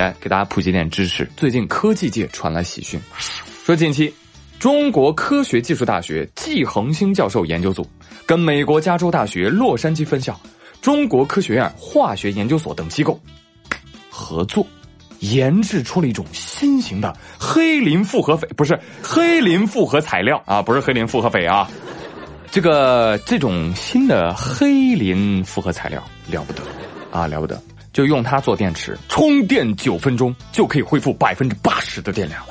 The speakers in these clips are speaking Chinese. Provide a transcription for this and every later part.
来给大家普及点知识。最近科技界传来喜讯，说近期中国科学技术大学季恒星教授研究组跟美国加州大学洛杉矶分校、中国科学院化学研究所等机构合作，研制出了一种新型的黑磷复合肥，不是黑磷复合材料啊，不是黑磷复合肥啊。这个这种新的黑磷复合材料了不得啊，了不得！就用它做电池，充电九分钟就可以恢复百分之八十的电量，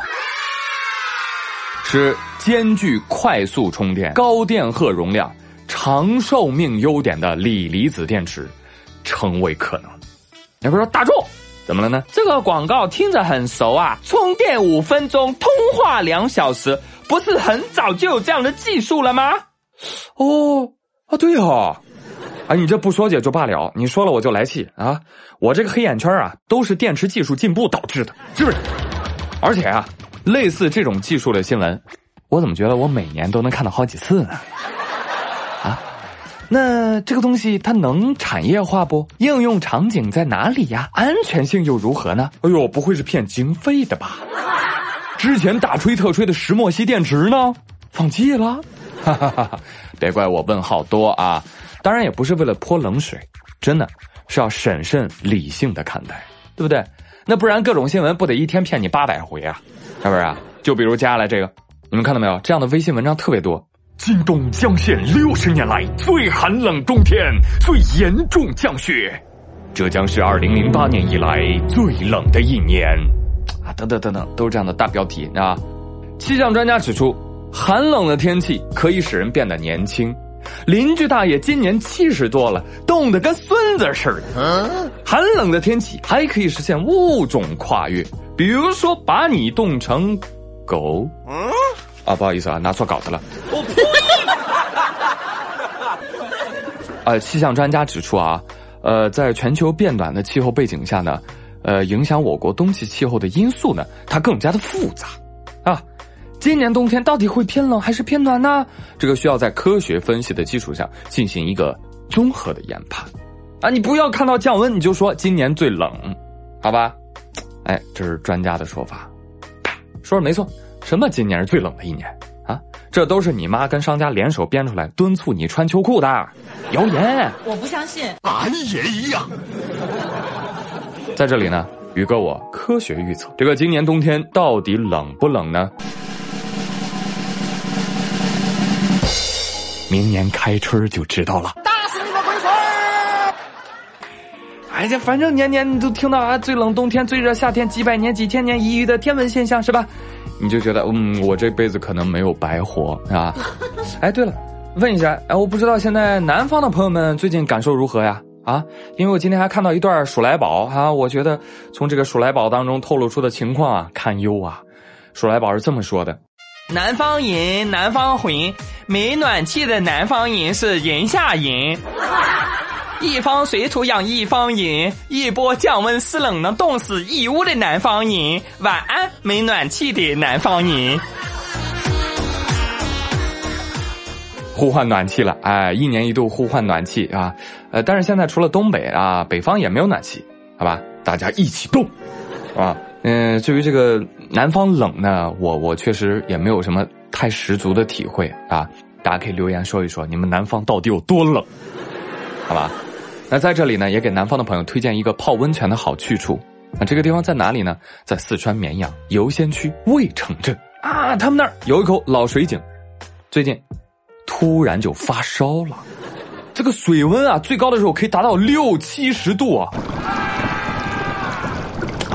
是兼具快速充电、高电荷容量、长寿命优点的锂离子电池成为可能。要不说大众怎么了呢？这个广告听着很熟啊！充电五分钟，通话两小时，不是很早就有这样的技术了吗？哦，啊对哈，啊啊你这不说也就罢了，你说了我就来气啊！我这个黑眼圈啊，都是电池技术进步导致的，是不是？而且啊，类似这种技术的新闻，我怎么觉得我每年都能看到好几次呢？啊，那这个东西它能产业化不？应用场景在哪里呀？安全性又如何呢？哎呦，不会是骗经费的吧？之前大吹特吹的石墨烯电池呢？放弃了？哈哈哈哈别怪我问号多啊！当然也不是为了泼冷水，真的是要审慎理性的看待，对不对？那不然各种新闻不得一天骗你八百回啊？是不是啊？就比如接下来这个，你们看到没有？这样的微信文章特别多。京东将现六十年来最寒冷冬天，最严重降雪，这将是二零零八年以来最冷的一年啊！等等等等，都是这样的大标题啊！气象专家指出。寒冷的天气可以使人变得年轻。邻居大爷今年七十多了，冻得跟孙子似的。寒冷的天气还可以实现物种跨越，比如说把你冻成狗。嗯啊，不好意思啊，拿错稿子了。我呸！呃，气象专家指出啊，呃，在全球变暖的气候背景下呢，呃，影响我国冬季气候的因素呢，它更加的复杂。今年冬天到底会偏冷还是偏暖呢？这个需要在科学分析的基础上进行一个综合的研判，啊，你不要看到降温你就说今年最冷，好吧？哎，这是专家的说法，说的没错。什么今年是最冷的一年啊？这都是你妈跟商家联手编出来敦促你穿秋裤的谣言。我不相信，俺也一样。在这里呢，宇哥我科学预测，这个今年冬天到底冷不冷呢？明年开春就知道了。打死你个龟孙儿！哎呀，反正年年都听到啊，最冷冬天、最热夏天、几百年、几千年一遇的天文现象，是吧？你就觉得，嗯，我这辈子可能没有白活，啊？哎，对了，问一下，哎，我不知道现在南方的朋友们最近感受如何呀？啊，因为我今天还看到一段鼠来宝啊，我觉得从这个鼠来宝当中透露出的情况啊，堪忧啊。鼠来宝是这么说的。南方人，南方魂，没暖气的南方人是人下人。一方水土养一方人，一波降温湿冷能冻死一屋的南方人。晚安，没暖气的南方人。呼唤暖气了，哎，一年一度呼唤暖气啊，呃，但是现在除了东北啊，北方也没有暖气，好吧，大家一起动，啊。嗯，至于这个南方冷呢，我我确实也没有什么太十足的体会啊。大家可以留言说一说，你们南方到底有多冷？好吧？那在这里呢，也给南方的朋友推荐一个泡温泉的好去处。那这个地方在哪里呢？在四川绵阳游仙区渭城镇啊。他们那儿有一口老水井，最近突然就发烧了，这个水温啊，最高的时候可以达到六七十度啊。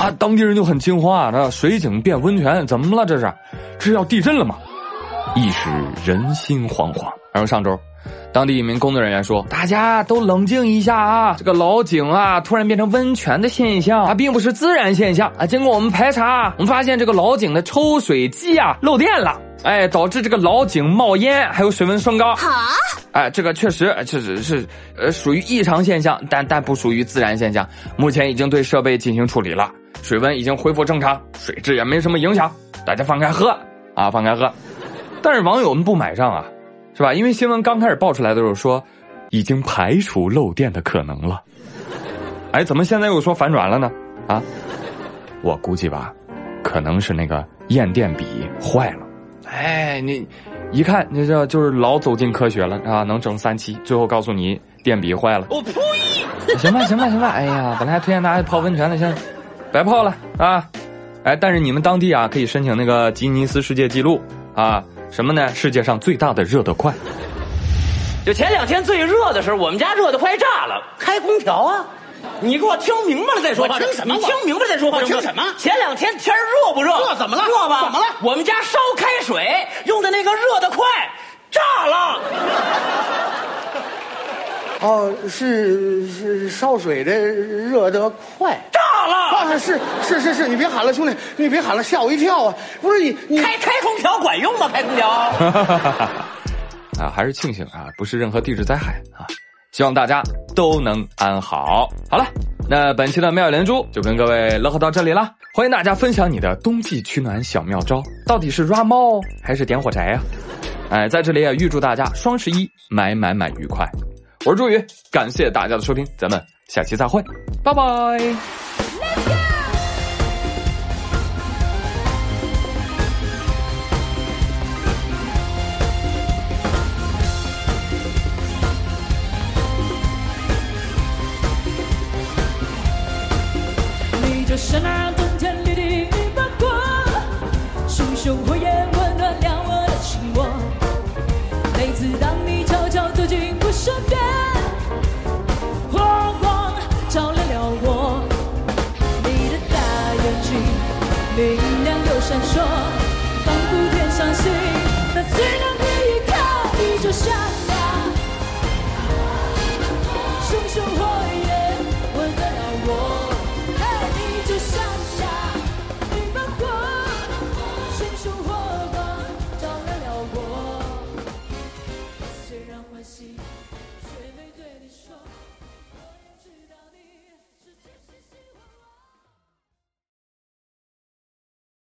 啊！当地人就很惊慌啊，那水井变温泉，怎么了？这是，这是要地震了吗？一时人心惶惶。然后上周，当地一名工作人员说：“大家都冷静一下啊，这个老井啊，突然变成温泉的现象啊，并不是自然现象啊。经过我们排查，我们发现这个老井的抽水机啊漏电了，哎，导致这个老井冒烟，还有水温升高。好，哎，这个确实确实是呃属于异常现象，但但不属于自然现象。目前已经对设备进行处理了。”水温已经恢复正常，水质也没什么影响，大家放开喝啊，放开喝。但是网友们不买账啊，是吧？因为新闻刚开始爆出来的时候说，已经排除漏电的可能了。哎，怎么现在又说反转了呢？啊，我估计吧，可能是那个验电笔坏了。哎，你一看，你这就是老走进科学了啊，能整三期，最后告诉你电笔坏了。我呸！行吧，行吧，行吧。哎呀，本来还推荐大家泡温泉的，现在白泡了啊！哎，但是你们当地啊，可以申请那个吉尼斯世界纪录啊，什么呢？世界上最大的热得快。就前两天最热的时候，我们家热得快炸了，开空调啊！你给我听明白了再说话。听什么？你听明白再说话。听什么？前两天天热不热？热怎么了？热吧？怎么了？我们家烧开水用的那个热得快，炸了。哦，是是烧水的热得快，炸了！啊，是是是是，你别喊了，兄弟，你别喊了，吓我一跳啊！不是你你开开空调管用吗？开空调。啊，还是庆幸啊，不是任何地质灾害啊！希望大家都能安好。好了，那本期的妙语连珠就跟各位乐呵到这里了。欢迎大家分享你的冬季取暖小妙招，到底是抓猫还是点火柴呀？哎，在这里也预祝大家双十一买买买愉快。我是朱宇，感谢大家的收听，咱们下期再会，拜拜。明